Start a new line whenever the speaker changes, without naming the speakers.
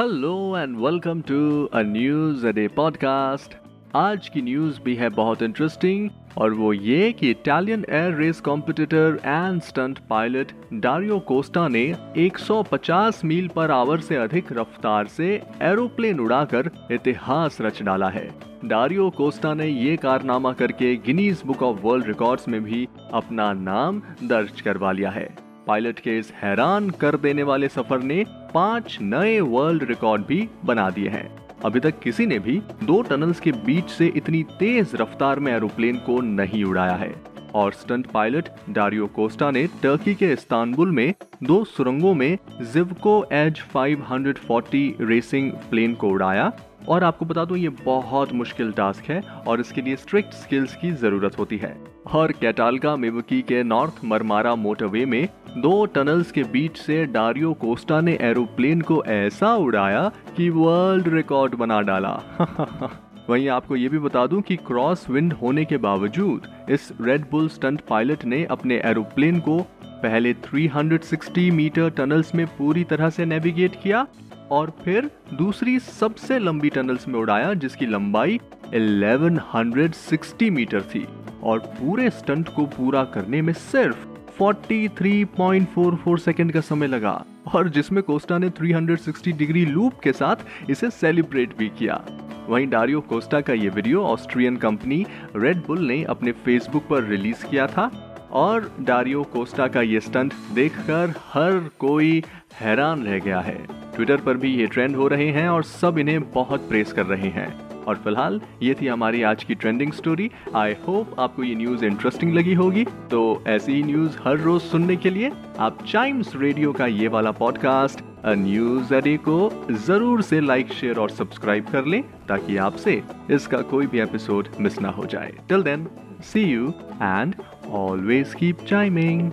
Hello and welcome to a news a day podcast आज की news भी है बहुत इंटरेस्टिंग और वो ये कि Italian air race competitor and stunt pilot Dario Costa ने 150 मील पर आवर से अधिक रफ्तार से एरोप्लेन उड़ाकर इतिहास रच डाला है। डारियो कोस्टा ने ये कारनामा करके Guinness Book of World Records में भी अपना नाम दर्ज करवा लिया है। पायलट के इस हैरान कर देने वाले सफ़र ने पाँच नए वर्ल्ड रिकॉर्ड भी बना दिए हैं। अभी तक किसी ने भी दो टनल्स के बीच से इतनी तेज रफ्तार में एरोप्लेन को नहीं उड़ाया है। और स्टंट पायलट डारियो कोस्टा ने टर्की के इस्तांबुल में दो सुरंगों में जिवको एज 540 रेसिंग प्लेन को उड़ाया। और आपको बता दूँ, ये बहुत मुश्किल टास्क है और इसके लिए स्ट्रिक्ट स्किल्स की ज़रूरत होती है। और कैटालका मेवकी के नॉर्थ मरमारा मोटरवे में दो टनल्स के बीच से डारियो कोस्टा ने एरोप्लेन को ऐसा उड़ाया कि वर्ल्ड रिकॉर्ड बना डाला। वहीं आपको ये भी बता दूँ कि क्रॉस विंड होने के बावजूद इस रेड बुल स्टंट पायलट ने अपने एरोप्लेन को पहले 360 मीटर टनल्स में पूरी तरह से नेविगेट किया और फिर दूसरी सबसे लंबी टनल्स में उड़ाया, जिसकी लंबाई 1160 मीटर थी और पूरे स्टंट को पूरा करने में सिर्फ़ 43.44 सेकंड का समय लगा और जिसमें कोस्टा ने 360 डिग्री लूप के साथ इसे सेलिब्रेट भी किया। वहीं डारियो कोस्टा का ये video Austrian company Red Bull ने अपने फेसबुक पर रिलीज़ किया था। और डारियो कोस्टा का ये स्टंट देखकर हर कोई हैरान रह गया है। ट्विटर पर भी ये ट्रेंड हो रहे हैं और सब इन्हें बहुत प्रेस कर रहे हैं। और फ़िलहाल, ये थी हमारी आज की ट्रेंडिंग स्टोरी आई होप आपको ये न्यूज़ इंटरेस्टिंग लगी होगी. तो ऐसी ही न्यूज़ हर रोज सुनने के लिए, आप चाइम्स रेडियो का ये वाला पॉडकास्ट न्यूज़ अडे को ज़रूर से लाइक शेयर और सब्सक्राइब कर लें, ताकि आपसे इसका कोई भी एपिसोड मिस ना हो जाए. Till then see you and always keep chiming